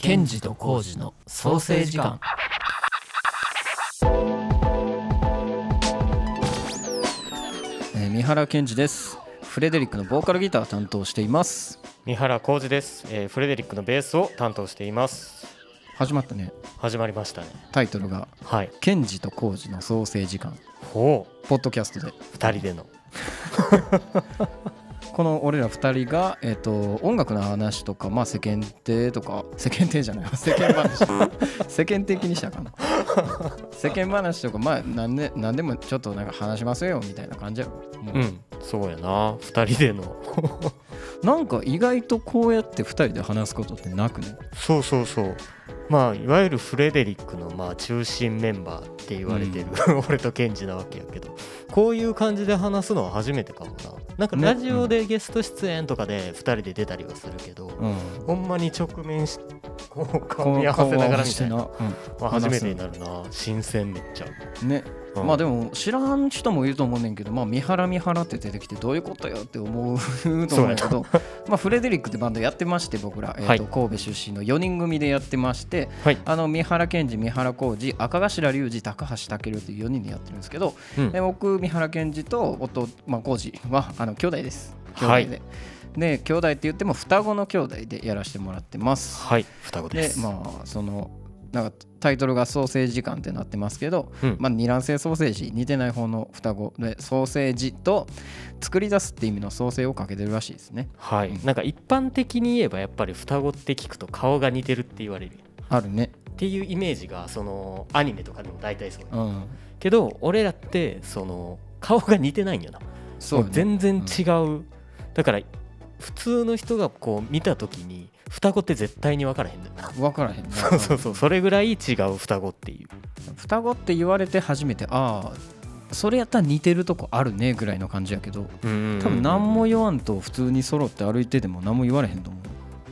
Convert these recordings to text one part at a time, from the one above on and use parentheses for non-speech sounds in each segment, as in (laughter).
ケンジとコウジの創生時間えー三原健二です。フレデリックのボーカルギターを担当しています。三原浩二です、えーフレデリックのベースを担当しています。始まったね。始まりましたね。タイトルがはい「ケンジとコウジの創生時間ほう」ポッドキャストで。二人での (laughs) この俺ら2人が、えー、と音楽の話とか、まあ、世間体とか世間体じゃない (laughs) 世間話。世間的にしたかな。世間話とかまあ何で何でもちょっとなんか話しますよみたいな感じやろ。もう。うん。そうやな。二人での。(laughs) なんか意外とこうやって2人で話すことってなくね？そうそうそう。まあいわゆるフレデリックのまあ中心メンバーって言われてる、(laughs) 俺とケンジなわけやけど。こういう感じで話すのは初めてかもななんかね。ラジオでゲスト出演とかで二人で出たりはするけど、うん。ほんまに直面しこう顔見合わせながらみたいな、顔合わまあ、初めてになるな。新鮮めっちゃ、ねうん。まあでも知らん人もいると思うねんけど、まあ、三原三原って出てきてどういうことよって思うと思うんだけどまあフレデリックってバンドやってまして僕ら、えーとはい。神戸出身の4人組でやってましてはい。あの三原健二三原浩二赤頭隆二高橋健っていう4人でやってるんですけど、うん。で僕三原健二と夫、まあ、浩二はあの兄弟です。兄弟で。はいで兄弟って言っても双子の兄弟でやらせてもらってます。はい。双子でですまあそのなんかタイトルがソーセージ時間ってなってますけど、うん。まあ、二卵性ソーセージ似てない方の双子でソーセージと作り出すって意味の創生をかけてるらしいですね。はい、なんか一般的に言えばやっぱり双子って聞くと顔が似てるって言われる。あるね。っていうイメージがそのアニメとかでも大体そうだうん。けど俺らってその顔が似てないんよな。そう、ね、全然違う、だから普通の人がこう見た時に双子って絶対に分からへんだよな。分からへんな。そうそうそう。それぐらい違う双子っていう。双子って言われて初めてああそれやったら似てるとこあるねぐらいの感じやけど多分何も言わんと普通に揃って歩いてても何も言われへんと思う。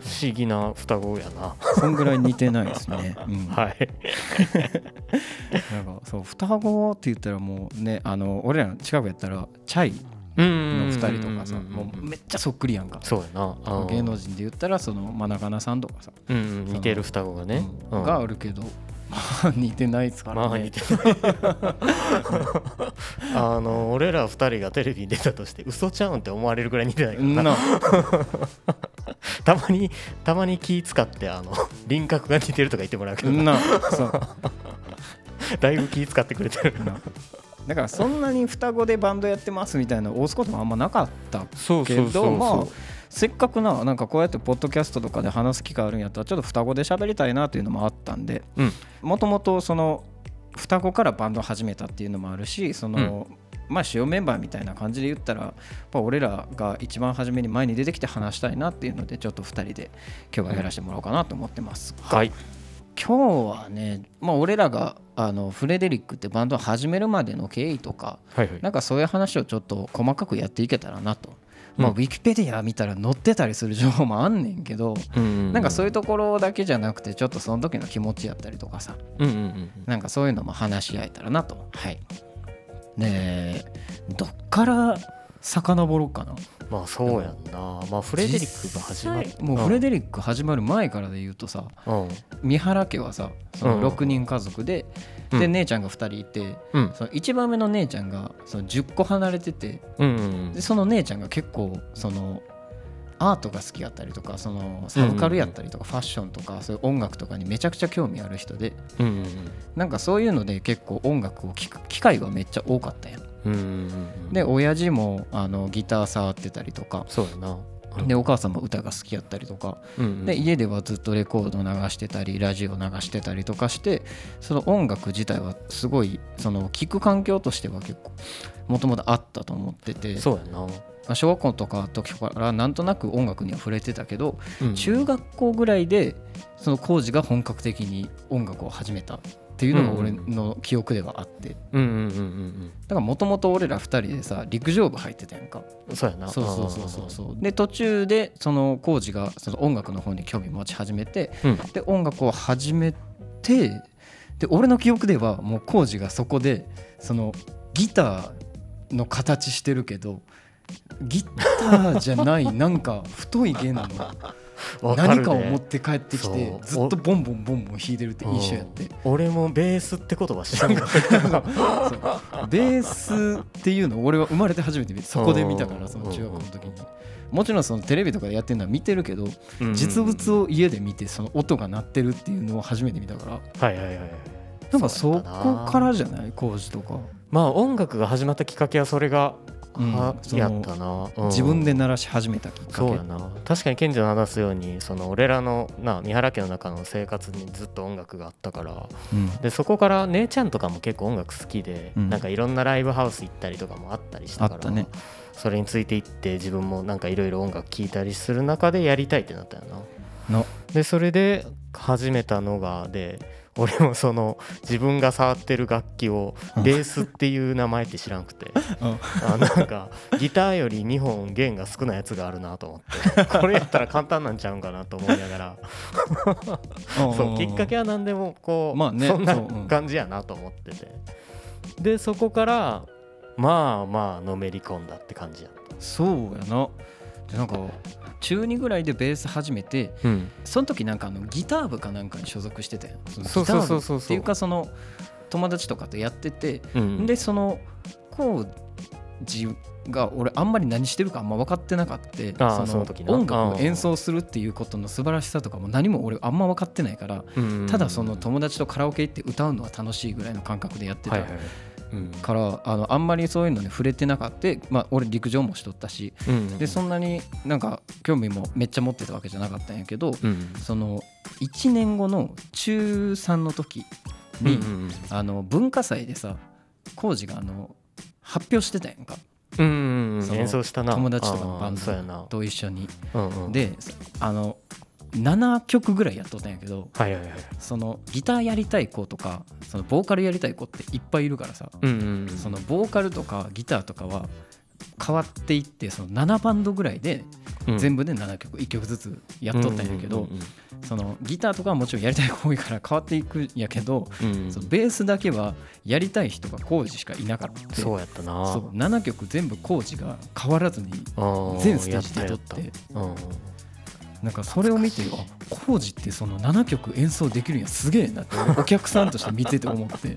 不思議な双子やな。そんぐらい似てないですね、(laughs) うん、はい。(laughs) なんかそう双子って言ったらもうねあの俺らの近くやったらチャイ。うんの2人とかさもうめっちゃそっくりやんかそうやな芸能人で言ったらその真中菜さんとかさ、うんうん似てる双子がね、うんがあるけどまあ似てないですからね、まあ似てないあの俺ら二人がテレビに出たとして嘘ちゃうんって思われるぐらい似てないからななたまにたまに気使ってあの輪郭が似てるとか言ってもらうけどななそうだいぶ気使ってくれてるなだからそんなに双子でバンドやってますみたいな押すこともあんまなかったそうけどまあせっかくななんかこうやってポッドキャストとかで話す機会あるんやったらちょっと双子で喋りたいなっていうのもあったんでうん。もともとその双子からバンドを始めたっていうのもあるしその、まあ主要メンバーみたいな感じで言ったらやっぱ俺らが一番初めに前に出てきて話したいなっていうのでちょっと2人で今日はやらせてもらおうかなと思ってます、はい今日はね、まあ、俺らがあのフレデリックってバンドを始めるまでの経緯とかはいはい。なんかそういう話をちょっと細かくやっていけたらなと。まあ、ウうんィキペディア見たら載ってたりする情報もあんねんけど、なんかそういうところだけじゃなくてちょっとその時の気持ちやったりとかさ。うんうんうんなんかそういうのも話し合えたらなと。はい。ねえどっから遡ろうかなまあそうやんな。まあフレデリックが始まる。もうフレデリック始まる前からで言うとさうん。三原家はさそうん。の6人家族で、うん。で姉ちゃんが2人いてうん。その一番目の姉ちゃんがその10個離れててうんうんでその姉ちゃんが結構そのアートが好きやったりとかそのサブカルやったりとかファッションとかそういう音楽とかにめちゃくちゃ興味ある人でうんうん。なんかそういうので結構音楽を聴く機会がめっちゃ多かったやん。で親父もあのギター触ってたりとか。そうやな。でお母さんも歌が好きやったりとか。うんうんで家ではずっとレコード流してたりラジオ流してたりとかしてその音楽自体はすごいその聴く環境としては結構もともとあったと思ってて。そうやな。まあ小学校とか時からなんとなく音楽には触れてたけどうん。中学校ぐらいでその工事が本格的に音楽を始めたっていうのが俺の記憶ではあって。だからもともと俺ら2人でさ陸上部入ってたやんか。うんそうやな。そうそうそうそうそう。で途中でその浩二がその音楽の方に興味持ち始めてうん。で音楽を始めてで俺の記憶ではもう浩二がそこでそのギターの形してるけどギターじゃないなんか太い弦の何かを持って帰ってきてずっとボンボンボンボン弾いてるって印象やって。俺もベースって言葉知らんかった。(laughs) ベースっていうのを俺は生まれて初めて見てそこで見たからその中学校の時に。もちろんそのテレビとかでやってるのは見てるけどうん。実物を家で見てその音が鳴ってるっていうのを初めて見たから。はいはいはいはい。なんかそこからじゃない？工事とか。まあ音楽が始まったきっかけはそれが、うんはそのやったな、うん。自分で鳴らし始めたきっかけ。そうやな。確かに賢治の話すようにその俺らのな三原家の中の生活にずっと音楽があったから。うん。でそこから姉ちゃんとかも結構音楽好きで、うん。なんかいろんなライブハウス行ったりとかもあったりしたからあったね。それについていって自分もなんかいろいろ音楽聴いたりする中でやりたいってなったよな。の。でそれで始めたのがで (laughs) 俺もその自分が触ってる楽器をうん。ベースっていう名前って知らんくて。うん。あなんかギターより2本弦が少ないやつがあるなと思って。これやったら簡単なんちゃうんかなと思いながら。そうきっかけは何でもこう、まあねそんな感じやなと思ってて。でそこからまあまあのめり込んだって感じやった。そうやなでなんか中2ぐらいでベース始めてうん。その時なんかあのギター部かなんかに所属してたやん。そうそうそうギター部そう。っていうかその友達とかとやってて、うん。でそのコージが俺あんまり何してるかあんま分かってなかったその音楽を演奏するっていうことの素晴らしさとかも何も俺あんま分かってないからうんただその友達とカラオケ行って歌うのは楽しいぐらいの感覚でやってた。はいはいうんからあのあんまりそういうのに触れてなかった。まあ俺陸上もしとったし。うんでそんなになんか興味もめっちゃ持ってたわけじゃなかったんやけどうん。その1年後の中3の時に、あの文化祭でさ浩司があの発表してたやんか。うんうんうん。演奏したな。友達とかのバンあーそうやな。ドと一緒に。であの7曲ぐらいやっとったんやけどはいはいはい。そのギターやりたい子とかそのボーカルやりたい子っていっぱいいるからさうんうんうん。そのボーカルとかギターとかは変わっていってその7バンドぐらいでうん。全部で7曲1曲ずつやっとったんやけどうんうんそのギターとかはもちろんやりたい子多いから変わっていくんやけどうんうんそのベースだけはやりたい人がコージしかいなかった。そうやったな。そう7曲全部コージが変わらずに全ステージで撮ってなんかそれを見てあコージってその7曲演奏できるんやすげえなってお客さんとして見てて思って。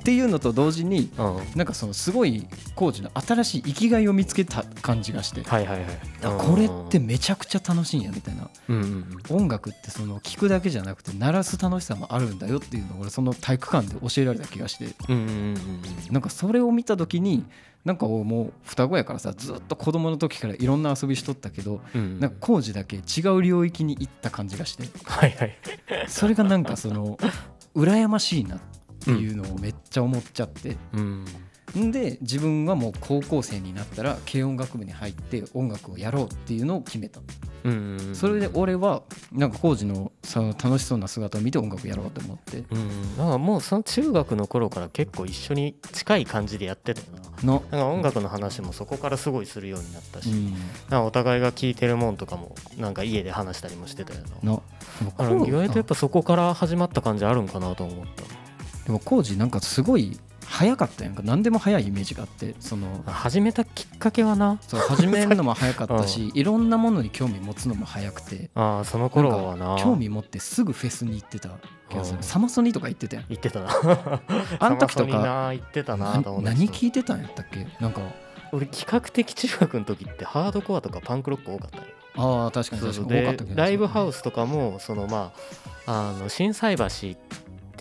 っていうのと同時にうん。なんかそのすごいコージの新しい生きがいを見つけた感じがしてはいはいはい。あこれってめちゃくちゃ楽しいんやみたいな。うんうん音楽ってその聴くだけじゃなくて鳴らす楽しさもあるんだよっていうのを俺その体育館で教えられた気がして。うんうんうんうんなんかそれを見た時になんかもう双子やからさずっと子供の時からいろんな遊びしとったけどうん。なんか工事だけ違う領域に行った感じがして。はいはい。それがなんかその羨ましいなっていうのをめっちゃ思っちゃって。うんんで自分はもう高校生になったら軽音楽部に入って音楽をやろうっていうのを決めた。うんうんうんそれで俺はなんか工事のその楽しそうな姿を見て音楽やろうと思って。うん。だからもうその中学の頃から結構一緒に近い感じでやってたよな。の、なんか音楽の話もそこからすごいするようになったし、うん、なんかお互いが聴いてるもんとかもなんか家で話したりもしてたよな。の。でも。だから意外とやっぱそこから始まった感じあるんかなと思ったでも工事なんかすごい早かったやんか。何でも早いイメージがあってその始めたきっかけはな。そう始めるのも早かったし (laughs) いろんなものに興味持つのも早くて。ああその頃はな。興味持ってすぐフェスに行ってた気がすうんるサマソニとか行ってたやん。言ってた。な (laughs) あん時とかな言ってたな何聞いてたんやったっけ？なんか俺比較的中学の時ってハードコアとかパンクロック多かったよ。ああ確かにそうそう。確かに多かでったけどライブハウスとかもそのまああの心斎橋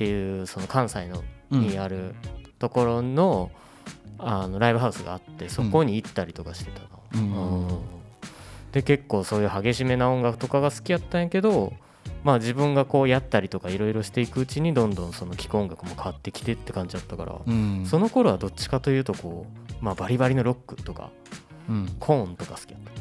っていうその関西のうん。にあるところの,、あのライブハウスがあってそこに行ったりとかしてたな、うん。うん。で結構そういう激しめな音楽とかが好きやったんやけどまあ自分がこうやったりとかいろいろしていくうちにどんどんその聴く音楽も変わってきてって感じだったから、うん。その頃はどっちかというとこう、まあ、バリバリのロックとかうん。コーンとか好きやっ確かに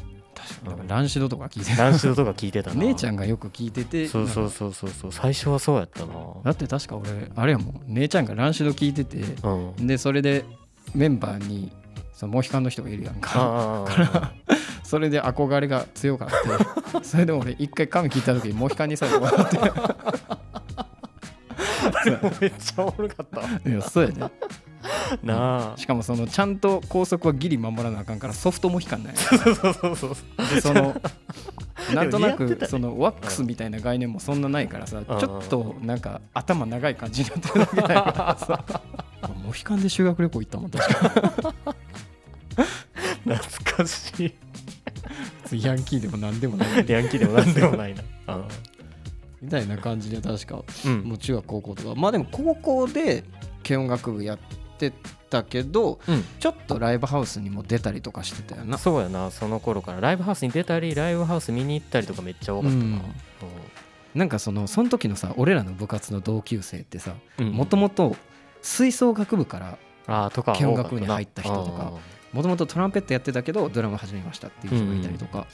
ランシドとか聞いてた。ランシドとか聞いてたな。姉ちゃんがよく聞いててそうそうそうそうそう。最初はそうやったな。だって確か俺あれやもん。姉ちゃんがランシド聞いててうん。でそれでメンバーにそのモヒカンの人がいるやんか。ああそれで憧れが強かって (laughs) それで俺一回髪切った時にモヒカンにされてもらって (laughs) めっちゃおもろかった。いやそうやで (laughs) なあ。しかもそのちゃんと高速はギリ守らなあかんからソフトモヒカンなん。やそうそうそうそう。でそのなんとなくそのワックスみたいな概念もそんなないからさちょっとなんか頭長い感じになってるだけだからさ。(laughs) モヒカンで修学旅行行ったもん確か。懐かしい。にヤンキーでも何でもない。ヤンキーでもなんでもないな。あみたいな感じで確かうん。もう中学高校とか。まあでも高校で軽音楽部やってたけどうん。ちょっとライブハウスにも出たりとかしてたよな。そうやなその頃から。ライブハウスに出たりライブハウス見に行ったりとかめっちゃ多かったな、うん。なんかそのその時のさ俺らの部活の同級生ってさうん。もともと吹奏楽部からあーとか軽音楽部に入った人とかかもともとトランペットやってたけどドラム始めましたっていう人がいたりとか、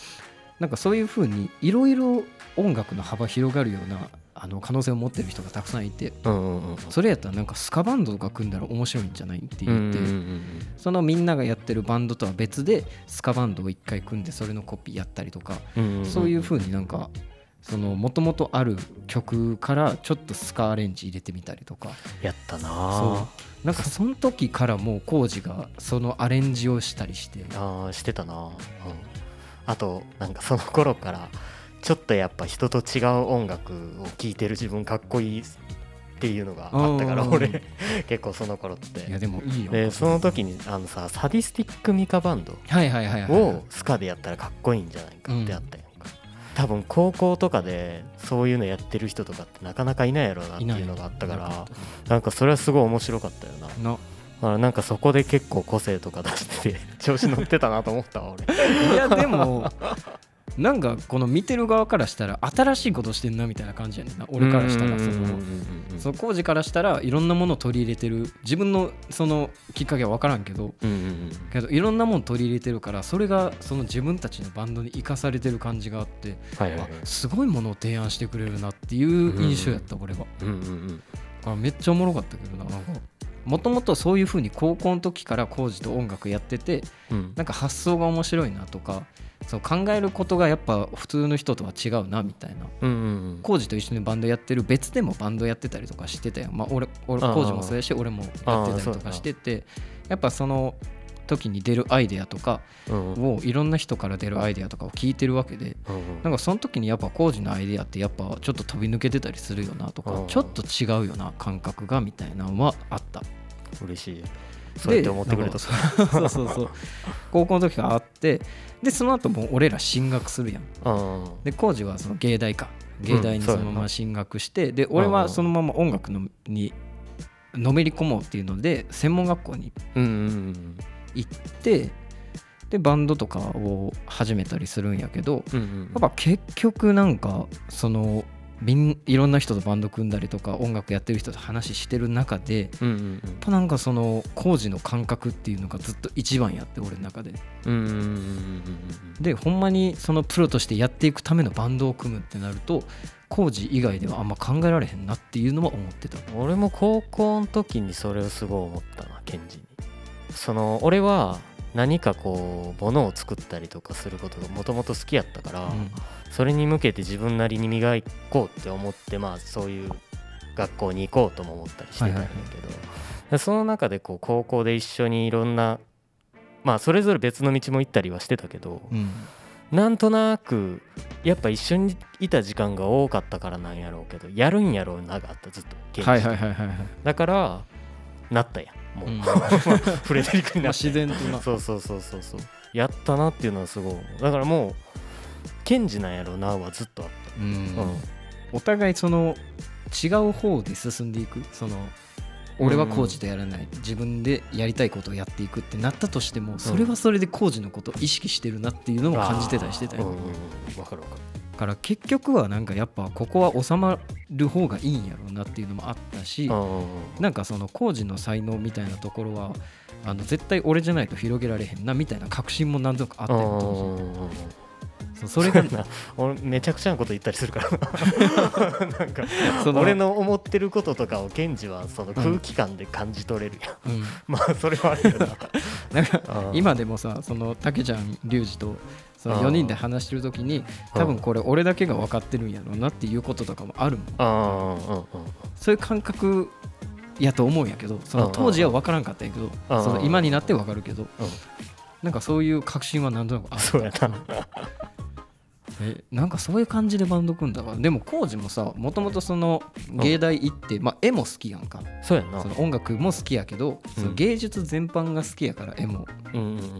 なんかそういうふうにいろいろ音楽の幅広がるようなあの可能性を持ってる人がたくさんいてそれやったらなんかスカバンドとか組んだら面白いんじゃないってうん言って、そのみんながやってるバンドとは別でスカバンドを一回組んでそれのコピーやったりとか、そういうふうになんかそのもともとある曲からちょっとスカアレンジ入れてみたりとか。やったな。そなんかその時からもうコージがそのアレンジをしたりして。あーしてたな、うん、あとなんかその頃からちょっとやっぱ人と違う音楽を聴いてる自分かっこいいっていうのがあったからうん。俺結構その頃っいやてでもいいよ。でその時にあのさサディスティックミカバンドをスカでやったらかっこいいんじゃないかってあったやんか、多分高校とかでそういうのやってる人とかってなかなかいないやろうなっていうのがあったからなんかそれはすごい面白かったよな。な。だからなんかそこで結構個性とか出してて調子乗ってたなと思ったわ俺。いやでもなんかこの見てる側からしたら新しいことしてんなみたいな感じやねんな俺からしたらそのその工事からしたらいろんなものを取り入れてる自分のそのきっかけは分からんけどうんうんうん。けどいろんなもの取り入れてるからそれがその自分たちのバンドに生かされてる感じがあってはいはいはい。あすごいものを提案してくれるなっていう印象やった俺は。めっちゃおもろかったけどななんかもともとそういうふうに高校の時から工事と音楽やっててうん。なんか発想が面白いなとかそう考えることがやっぱ普通の人とは違うなみたいな。うんうん工事と一緒にバンドやってる別でもバンドやってたりとかしてたよ。まあ俺俺工事もそうやし俺もやってたりとかしてて。やっぱその時に出るアイデアとかをいろんな人から出るアイデアとかを聞いてるわけでうんなんかその時にやっぱ工事のアイデアってやっぱちょっと飛び抜けてたりするよなとかちょっと違うよな感覚がみたいなのはあった。嬉しい。そうやって思ってくれた。そうそうそう。(laughs) 高校の時からあってでその後もう俺ら進学するやん。あで工事はその芸大か。芸大にそのまま進学して、で俺はそのまま音楽のにのめり込もうっていうので専門学校に行ってでバンドとかを始めたりするんやけどうんうんやっぱ結局なんかそのみんいろんな人とバンド組んだりとか音楽やってる人と話してる中でうんうんやっぱなんかその工事の感覚っていうのがずっと一番やって俺の中で。うんうんうんうんうん。でほんまにそのプロとしてやっていくためのバンドを組むってなると工事以外ではあんま考えられへんなっていうのは思ってた。俺も高校の時にそれをすごい思ったなケンジにその俺は何かこう物を作ったりとかすることがもともと好きやったから、うん。それに向けて自分なりに磨こうって思ってまあそういう学校に行こうとも思ったりしてたんだけど、でその中でこう高校で一緒にいろんなまあそれぞれ別の道も行ったりはしてたけど、うん。なんとなくやっぱ一緒にいた時間が多かったからなんやろうけどやるんやろうながあったずっと現実はいはいはいはいはい、だからなったやんもう、うん。(laughs) フレデリックにまあなった自然とな。そうそうそうそうそう。やったなっていうのはすごいだからもうケンジなんやろうなはずっとあっうん。た、うん。お互いその違う方で進んでいく。その俺は工事とやらない。自分でやりたいことをやっていくってなったとしてもそれはそれで工事のことを意識してるなっていうのも感じてたりしてたよ。うんうんうん。わかるわかる。だから結局はなんかやっぱここは収まる方がいいんやろうなっていうのもあったしなんかその工事の才能みたいなところはあの絶対俺じゃないと広げられへんなみたいな確信も何とかあったよ当それがな。俺めちゃくちゃなこと言ったりするから。な (laughs) なんかその俺の思ってることとかをケンジはその空気感で感じ取れるやん、うん。(laughs) まあそれはあるよな。(laughs) なんかうん。今でもさそのたけちゃんリュウジとそのうん。4人で話してる時に多分これ俺だけが分かってるんやろうなっていうこととかもあるもん。そういう感覚やと思うんやけどその当時は分からんかったんやけどうん。その今になって分かるけどうん。なんかそういう確信は何となくある。そうやなえなんかそういう感じでバンド組んだから。でも浩二もさもともとその芸大行って、まあ、絵も好きやんか。そうやんな。その音楽も好きやけど、その芸術全般が好きやから絵も。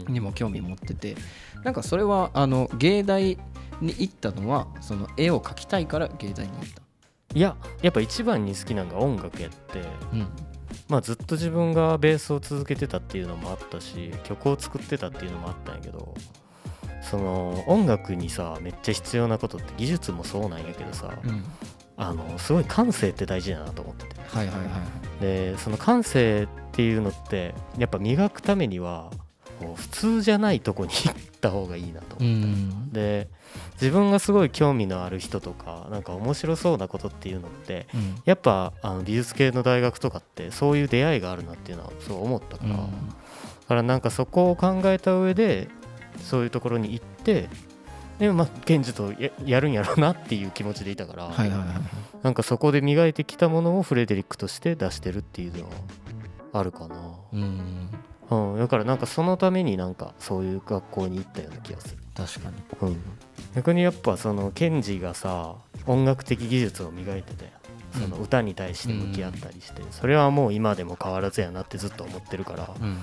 にも興味持ってて。なんかそれはあの芸大に行ったのはその絵を描きたいから芸大に行った。いややっぱ一番に好きなのが音楽やって。うん。まあずっと自分がベースを続けてたっていうのもあったし曲を作ってたっていうのもあったんやけどその音楽にさめっちゃ必要なことって技術もそうなんやけどさ、うん。あのすごい感性って大事だなと思ってて。はいはいはいでその感性っていうのってやっぱ磨くためにはこう普通じゃないとこに行った方がいいなと思ってうん。で自分がすごい興味のある人とかなんか面白そうなことっていうのってうん。やっぱあの美術系の大学とかってそういう出会いがあるなっていうのはそう思ったから、だからなんかそこを考えた上でそういうところに行ってでまあ賢治とややるんやろうなっていう気持ちでいたから、はいはいはいなんかそこで磨いてきたものをフレデリックとして出してるっていうのはあるかな、うん。うん、だからなんかそのためになんかそういう学校に行ったような気がする。確かに。うん、逆にやっぱそのケンジがさ音楽的技術を磨いててそのうん歌に対して向き合ったりして、それはもう今でも変わらずやなってずっと思ってるからうん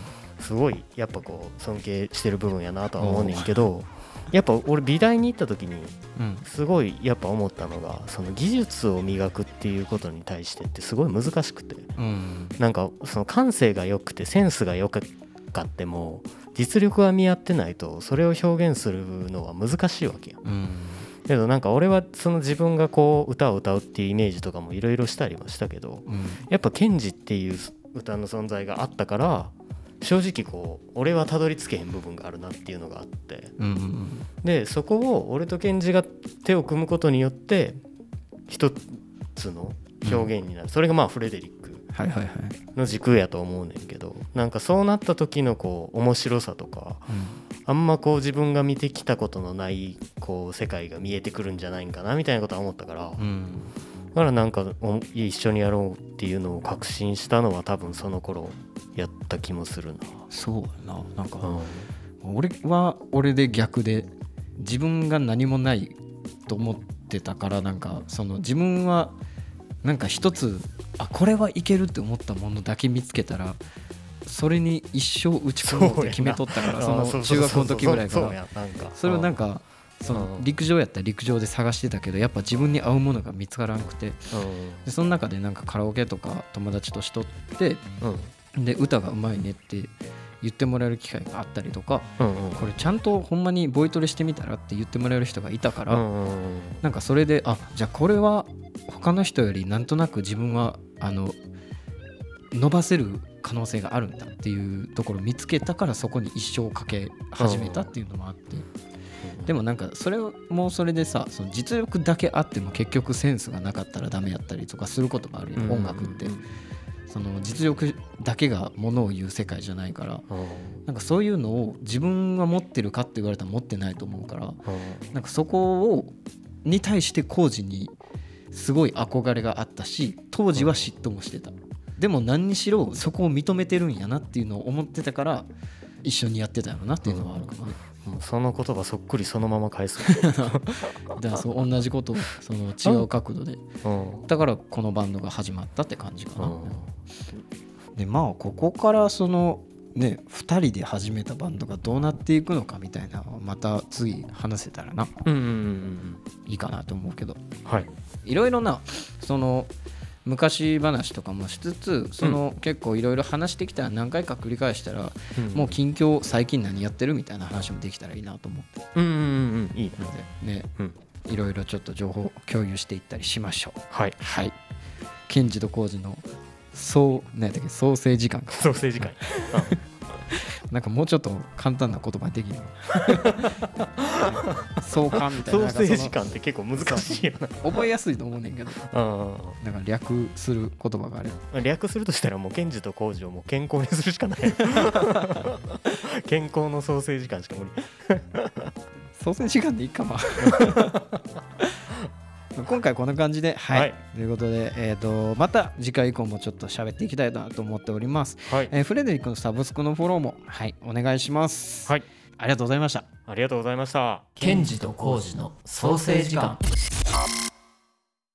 すごいやっぱこう尊敬してる部分やなとは思うねんけどやっぱ俺美大に行った時にうん。すごいやっぱ思ったのがその技術を磨くっていうことに対してってすごい難しくて。うん。なんかその感性が良くてセンスが良かっても実力が見合ってないとそれを表現するのは難しいわけようん。けどなんか俺はその自分がこう歌を歌うっていうイメージとかもいろいろしたりもしたけどうん。やっぱケンジっていう歌の存在があったから正直こう俺はたどり着けへん部分があるなっていうのがあって。うんうんでそこを俺とケンジが手を組むことによって一つの表現になる、それがまあフレデリックの軸やと思うねんけどなんかそうなった時のこう面白さとかあんまこう自分が見てきたことのないこう世界が見えてくるんじゃないんかなみたいなことは思ったからだうんからなんかお一緒にやろうっていうのを確信したのは多分その頃やった気もするな。そうやな。なんかうん。俺は俺で逆で自分が何もないと思ってたからなんかその自分はなんか一つあこれはいけるって思ったものだけ見つけたらそれに一生打ち込もうって決めとったからそあの中学校の時ぐらいからやな。んか。それをなんか、かそのうん。陸上やったら陸上で探してたけどやっぱ自分に合うものが見つからなくて。でその中でなんかカラオケとか友達としとってで歌がうまいねって言ってもらえる機会があったりとかこれちゃんとほんまにボイトレしてみたらって言ってもらえる人がいたから、なんかそれであじゃあこれは他の人よりなんとなく自分はあの伸ばせる可能性があるんだっていうところを見つけたからそこに一生かけ始めたっていうのもあって、でもなんかそれもそれでさその実力だけあっても結局センスがなかったらダメやったりとかすることがあるよ、うん。音楽って。その実力だけがものを言う世界じゃないから。うん。なんかそういうのを自分は持ってるかって言われたら持ってないと思うから。うん。なんかそこをに対して工事にすごい憧れがあったし当時は嫉妬もしてた。でも何にしろそこを認めてるんやなっていうのを思ってたから一緒にやってたよなっていうのはあるかな、もうその言葉そっくりそのまま返す、(laughs) だからそう同じことをその違う角度で。うん。だからこのバンドが始まったって感じかな、うん。でまあここからそのね2人で始めたバンドがどうなっていくのかみたいなまた次話せたらな。うんうんうんうん。いいかなと思うけど。はい。いろいろなその昔話とかもしつつその、結構いろいろ話してきたら何回か繰り返したら、もう近況最近何やってるみたいな話もできたらいいなと思って。うんうんうんうんいいのでね、うん。いろいろちょっと情報共有していったりしましょう。はい。はい。ケンジとコウジのそう何やったっけ創生時間か。ソーセージ会 (laughs) なんかもうちょっと簡単な言葉できる (laughs) 相関みたいソななんかそのーセージ感って結構難しいよな。覚えやすいと思うねんけど。うん。なんか略する言葉があるうん略するとしたらもうケンジとコウジをもう健康にするしかない (laughs) 健康のソーセージ感しか無理。創生時間でいいかまあ今回こんな感じで、はい。はい。ということで、えー、とまた次回以降もちょっと喋っていきたいなと思っております、はい。えーフレデリックのサブスクのフォローも、はい、お願いします、はい。ありがとうございました。ありがとうございました。ケンジとコウジの創生時間